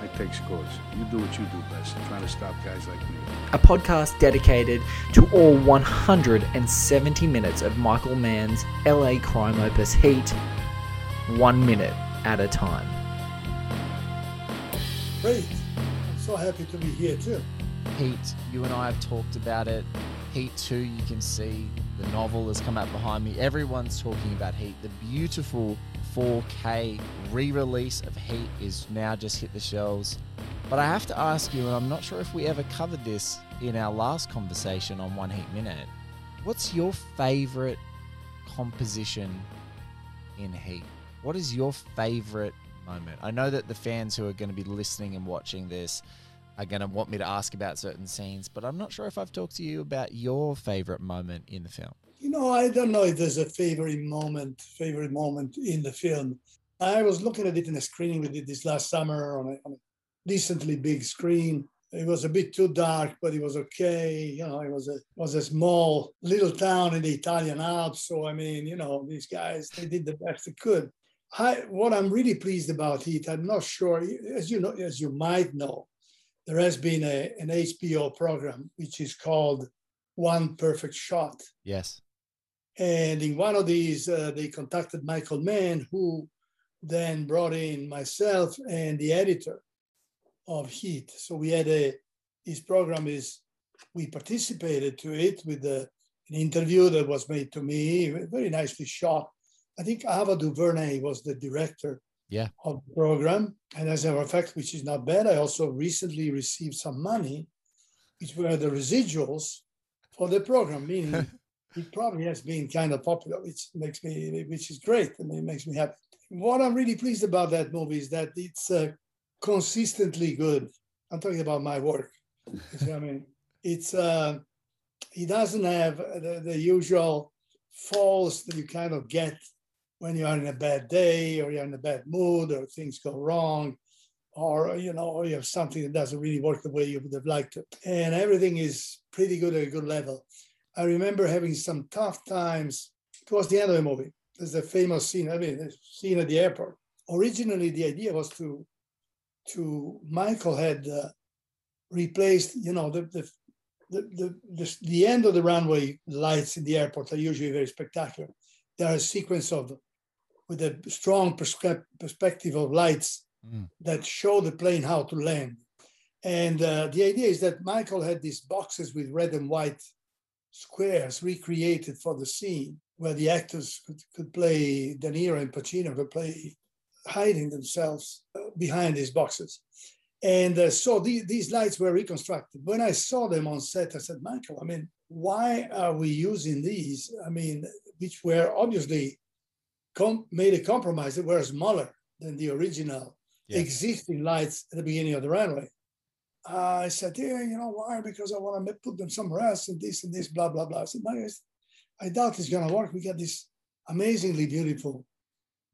I take scores. You do what you do best. Trying to stop guys like me. A podcast dedicated to all 170 minutes of Michael Mann's LA crime opus Heat, one minute at a time. Great. I'm so happy to be here too. Heat, you and I have talked about it. Heat 2, you can see the novel has come out behind me. Everyone's talking about Heat. The beautiful 4K re release of Heat is now just hit the shelves. But I have to ask you, and I'm not sure if we ever covered this in our last conversation on One Heat Minute. What's your favorite composition in Heat? What is your favorite moment? I know that the fans who are going to be listening and watching this are going to want me to ask about certain scenes, but I'm not sure if I've talked to you about your favorite moment in the film. You know, I don't know if there's a favorite moment, favorite moment in the film. I was looking at it in a screening we did this last summer on a, on a decently big screen. It was a bit too dark, but it was okay. You know, it was a was a small little town in the Italian Alps. So I mean, you know, these guys they did the best they could. I what I'm really pleased about it, I'm not sure, as you know, as you might know, there has been a, an HBO program which is called One Perfect Shot. Yes. And in one of these, uh, they contacted Michael Mann, who then brought in myself and the editor of Heat. So we had a, this program is, we participated to it with a, an interview that was made to me, very nicely shot. I think Ava DuVernay was the director Yeah. of the program. And as a matter of fact, which is not bad, I also recently received some money, which were the residuals for the program, meaning it probably has been kind of popular, which makes me, which is great. I mean, it makes me happy. What I'm really pleased about that movie is that it's uh, consistently good. I'm talking about my work. I mean, it's uh, he doesn't have the, the usual falls that you kind of get when you are in a bad day or you're in a bad mood or things go wrong or you know or you have something that doesn't really work the way you would have liked it and everything is pretty good at a good level i remember having some tough times towards the end of the movie there's a famous scene i mean the scene at the airport originally the idea was to to michael had uh, replaced you know the the the, the, the, end of the runway lights in the airport are usually very spectacular. There are a sequence of with a strong perspe- perspective of lights Mm. that show the plane how to land. And uh, the idea is that Michael had these boxes with red and white squares recreated for the scene where the actors could, could play, De Niro and Pacino could play hiding themselves uh, behind these boxes. And uh, so the, these lights were reconstructed. When I saw them on set, I said, Michael, I mean, why are we using these? I mean, which were obviously com- made a compromise that were smaller than the original Yeah. existing lights at the beginning of the runway. I said, yeah, you know why? Because I want to put them somewhere else and this and this, blah, blah, blah. I said, "Man, it's- I doubt it's going to work. We got these amazingly beautiful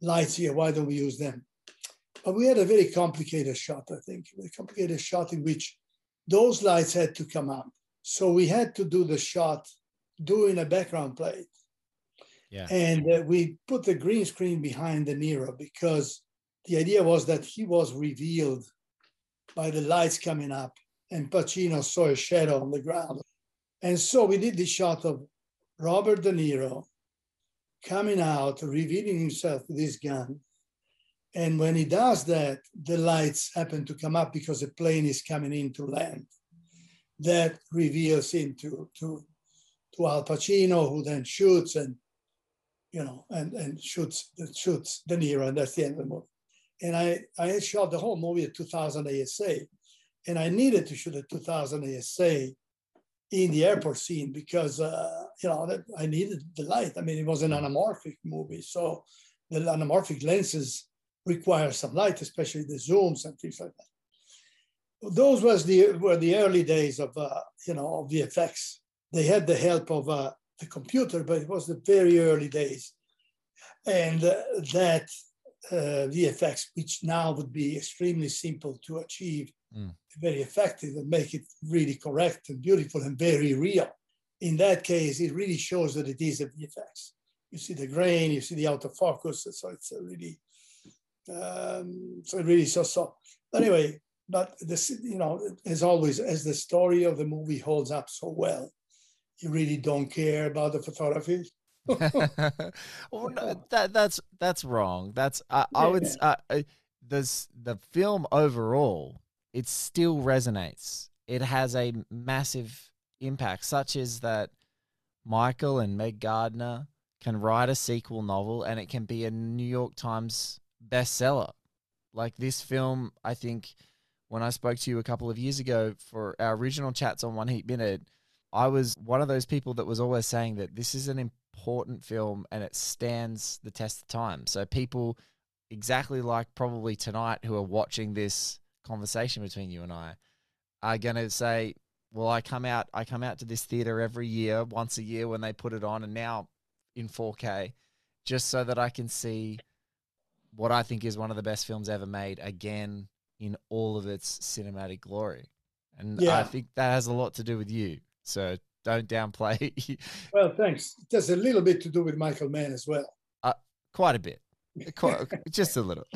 lights here. Why don't we use them? But we had a very complicated shot, I think, a complicated shot in which those lights had to come up. So we had to do the shot doing a background plate. Yeah. And uh, we put the green screen behind De Niro because the idea was that he was revealed by the lights coming up and Pacino saw a shadow on the ground. And so we did the shot of Robert De Niro coming out, revealing himself with his gun. And when he does that, the lights happen to come up because a plane is coming in to land. That reveals him to, to, to Al Pacino, who then shoots and you know, and and shoots shoots De Niro, and that's the end of the movie. And I I shot the whole movie at 2000 ASA, and I needed to shoot at 2000 ASA in the airport scene because uh, you know that I needed the light. I mean, it was an anamorphic movie, so the anamorphic lenses require some light, especially the zooms and things like that. Those was the were the early days of uh, you know of VFX. They had the help of uh, the computer, but it was the very early days, and uh, that uh, VFX, which now would be extremely simple to achieve, Mm. very effective and make it really correct and beautiful and very real. In that case, it really shows that it is a VFX. You see the grain, you see the autofocus, so it's a really, um, so it really so so. Anyway, but this, you know, as always, as the story of the movie holds up so well, you really don't care about the photography. well, no, that that's that's wrong. That's I, I would uh, uh, this the film overall. It still resonates. It has a massive impact, such as that Michael and Meg Gardner can write a sequel novel, and it can be a New York Times bestseller. Like this film, I think when I spoke to you a couple of years ago for our original chats on One Heat Minute, I was one of those people that was always saying that this is an important film and it stands the test of time. So people exactly like probably tonight who are watching this conversation between you and I are going to say, well, I come out I come out to this theater every year, once a year when they put it on and now in 4K just so that I can see what I think is one of the best films ever made again in all of its cinematic glory. And I think that has a lot to do with you. So don't downplay Well, thanks. It has a little bit to do with Michael Mann as well. Uh, quite a bit. Quite, just a little.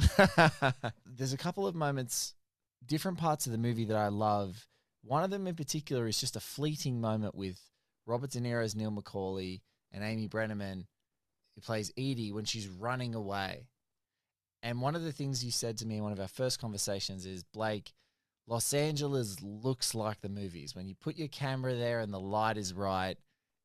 There's a couple of moments, different parts of the movie that I love. One of them in particular is just a fleeting moment with Robert De Niro's Neil McCauley and Amy Brenneman, who plays Edie when she's running away. And one of the things you said to me in one of our first conversations is Blake, Los Angeles looks like the movies. When you put your camera there and the light is right,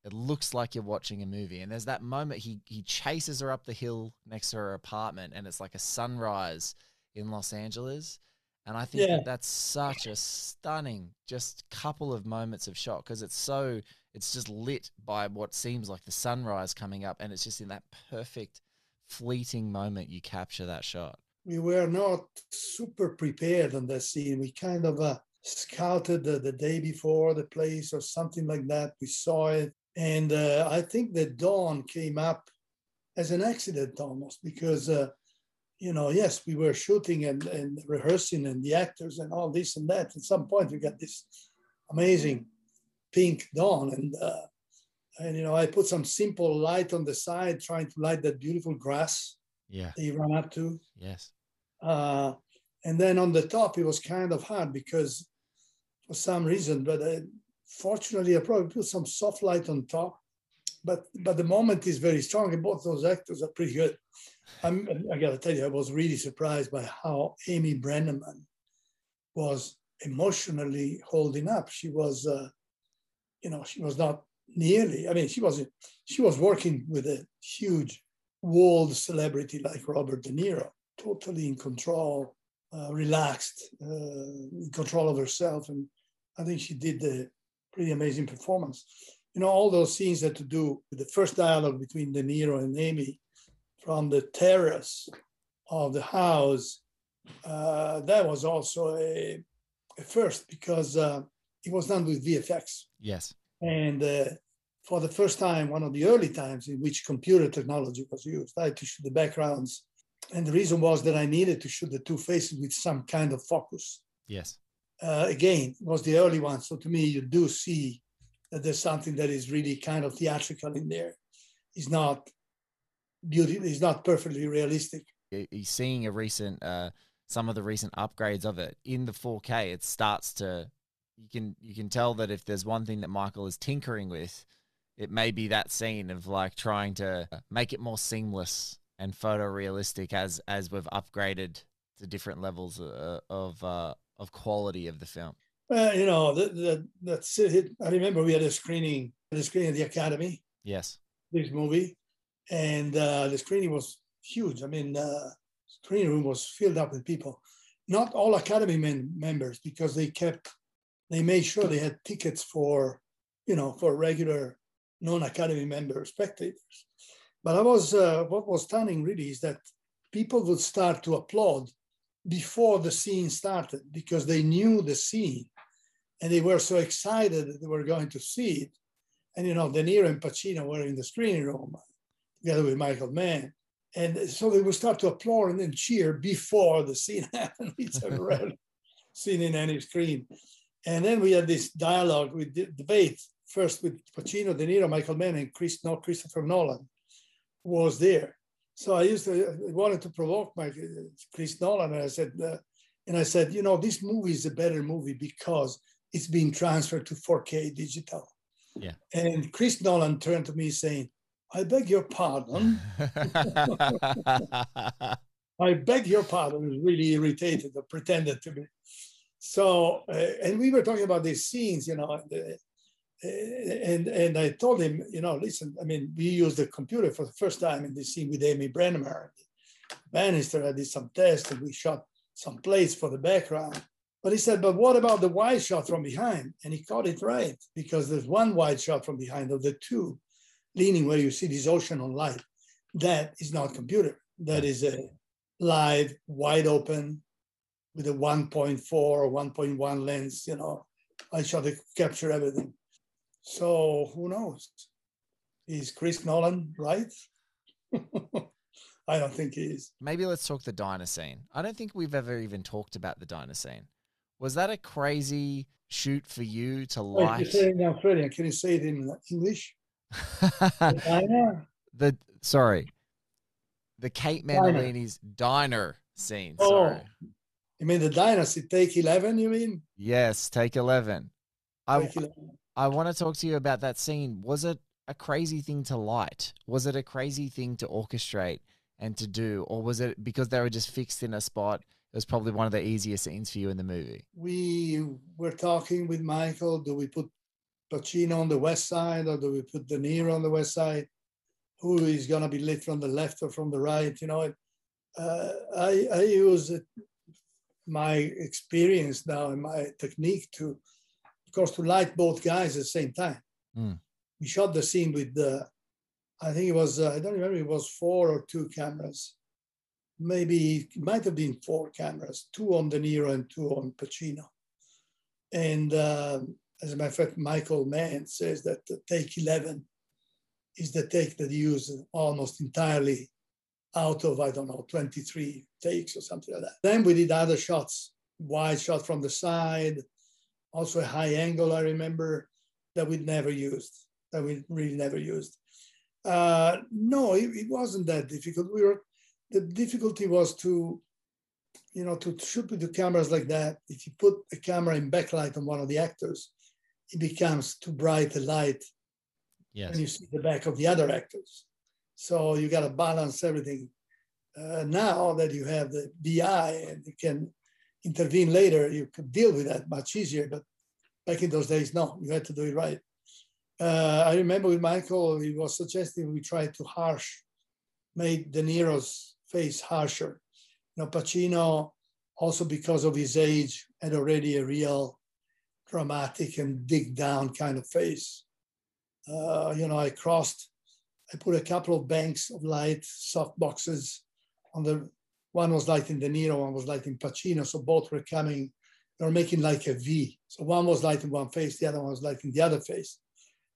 it looks like you're watching a movie. And there's that moment he he chases her up the hill next to her apartment, and it's like a sunrise in Los Angeles. And I think Yeah. that that's such a stunning, just couple of moments of shot because it's so it's just lit by what seems like the sunrise coming up, and it's just in that perfect, fleeting moment you capture that shot. We were not super prepared on that scene. We kind of uh, scouted the, the day before the place or something like that. We saw it. And uh, I think the dawn came up as an accident almost because, uh, you know, yes, we were shooting and, and rehearsing and the actors and all this and that. At some point, we got this amazing pink dawn. And, uh, and, you know, I put some simple light on the side, trying to light that beautiful grass Yeah. that you run up to. Yes. Uh, and then on the top, it was kind of hard because for some reason, but uh, fortunately, I probably put some soft light on top. But but the moment is very strong, and both those actors are pretty good. I'm, I got to tell you, I was really surprised by how Amy Brenneman was emotionally holding up. She was, uh, you know, she was not nearly. I mean, she was she was working with a huge world celebrity like Robert De Niro, totally in control, uh, relaxed, uh, in control of herself, and I think she did a pretty amazing performance. you know, all those scenes had to do with the first dialogue between De Niro and Amy from the terrace of the house. Uh, that was also a, a first because uh, it was done with VFX. Yes. And uh, for the first time, one of the early times in which computer technology was used, I had to shoot the backgrounds. And the reason was that I needed to shoot the two faces with some kind of focus. Yes. Uh, again, it was the early one. So to me, you do see that there's something that is really kind of theatrical in there. It's not beauty, it's not perfectly realistic. You're seeing a recent, uh, some of the recent upgrades of it in the 4K. It starts to, you can you can tell that if there's one thing that Michael is tinkering with, it may be that scene of like trying to make it more seamless and photorealistic as as we've upgraded to different levels uh, of uh, of quality of the film. Well, you know, that, that, that's it. I remember we had a screening, the screening at the Academy. Yes. This movie, and uh, the screening was huge. I mean, uh, screening room was filled up with people. Not all Academy men, members, because they kept, they made sure they had tickets for, you know, for regular non-Academy member spectators. But I was, uh, what was stunning really is that people would start to applaud before the scene started because they knew the scene and they were so excited that they were going to see it. And you know, De Niro and Pacino were in the screening room together with Michael Mann. And so they would start to applaud and then cheer before the scene happened, which I've rarely seen in any screen. And then we had this dialogue, we debate first with Pacino, De Niro, Michael Mann, and Chris, no, Christopher Nolan was there. So I used to I wanted to provoke my Chris Nolan, and I said, uh, and I said, you know, this movie is a better movie because it's being transferred to 4K digital. Yeah. And Chris Nolan turned to me saying, I beg your pardon. I beg your pardon. He was really irritated or pretended to be. So, uh, and we were talking about these scenes, you know, uh, and and I told him, you know, listen, I mean, we used the computer for the first time in this scene with Amy Brenneman. Bannister, I did some tests and we shot some plates for the background. But he said, but what about the wide shot from behind? And he caught it right because there's one wide shot from behind of the two leaning where you see this ocean on light. That is not computer. That is a live, wide open with a 1.4 or 1.1 lens, you know, I shot to capture everything. So who knows? Is Chris Nolan right? I don't think he is. Maybe let's talk the diner scene. I don't think we've ever even talked about the diner scene. Was that a crazy shoot for you to Wait, light? now, Freddie, can you say it in English? The diner? the sorry, the Kate. Mantilini's diner scene. Oh, Sorry. you mean the dynasty take 11, you mean? Yes, take eleven. I Take 11. I want to talk to you about that scene. Was it a crazy thing to light? Was it a crazy thing to orchestrate and to do, or was it because they were just fixed in a spot? It was probably one of the easiest scenes for you in the movie. We were talking with Michael. Do we put Pacino on the west side or do we put De Niro on the west side? Who is going to be lit from the left or from the right? You know, uh, I, I use my experience now and my technique to, of course, to light both guys at the same time. Mm. We shot the scene with the, I think it was, uh, I don't remember, it was four or two cameras. Maybe it might have been four cameras, two on De Niro and two on Pacino. And um, as a matter of fact, Michael Mann says that the take 11 is the take that he used almost entirely out of, I don't know, 23 takes or something like that. Then we did other shots, wide shot from the side, also a high angle, I remember, that we never used, that we really never used. Uh, no, it, it wasn't that difficult. We were, the difficulty was to, you know, to shoot with the cameras like that. If you put a camera in backlight on one of the actors, it becomes too bright a light Yes. and you see the back of the other actors. So you got to balance everything. Uh, now that you have the DI and you can intervene later, you could deal with that much easier. But back in those days, no, you had to do it right. Uh, I remember with Michael, he was suggesting we try to harsh, make De Niro's face harsher. You know, Pacino, also because of his age, had already a real dramatic and dig down kind of face. Uh, you know, I crossed, I put a couple of banks of light, soft boxes on the, one was lighting De Niro, one was lighting Pacino. So both were coming, they were making like a V. So one was lighting one face, the other one was lighting the other face.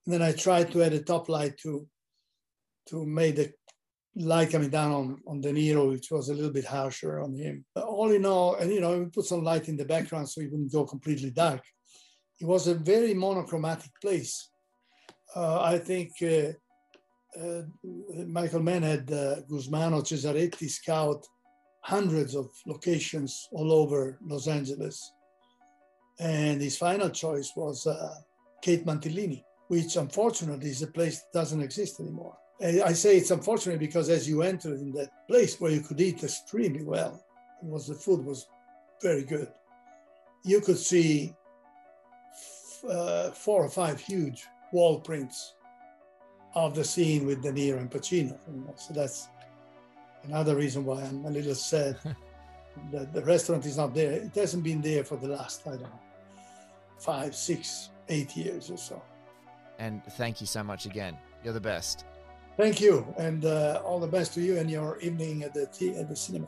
And then I tried to add a top light to, to make the light coming down on, on De Niro, which was a little bit harsher on him. But all in all, and you know, we put some light in the background so it wouldn't go completely dark. It was a very monochromatic place. Uh, I think uh, uh, Michael Mann had uh, Gusmano Cesaretti scout hundreds of locations all over Los Angeles. And his final choice was uh, Kate Mantilini, which unfortunately is a place that doesn't exist anymore. I say it's unfortunate because as you entered in that place where you could eat extremely well, it was the food was very good. You could see uh, four or five huge wall prints of the scene with De Niro and Pacino. You know? So that's another reason why I'm a little sad that the restaurant is not there. It hasn't been there for the last, I don't know, five, six, eight years or so. And thank you so much again. You're the best. Thank you, and uh, all the best to you and your evening at the tea, at the cinema.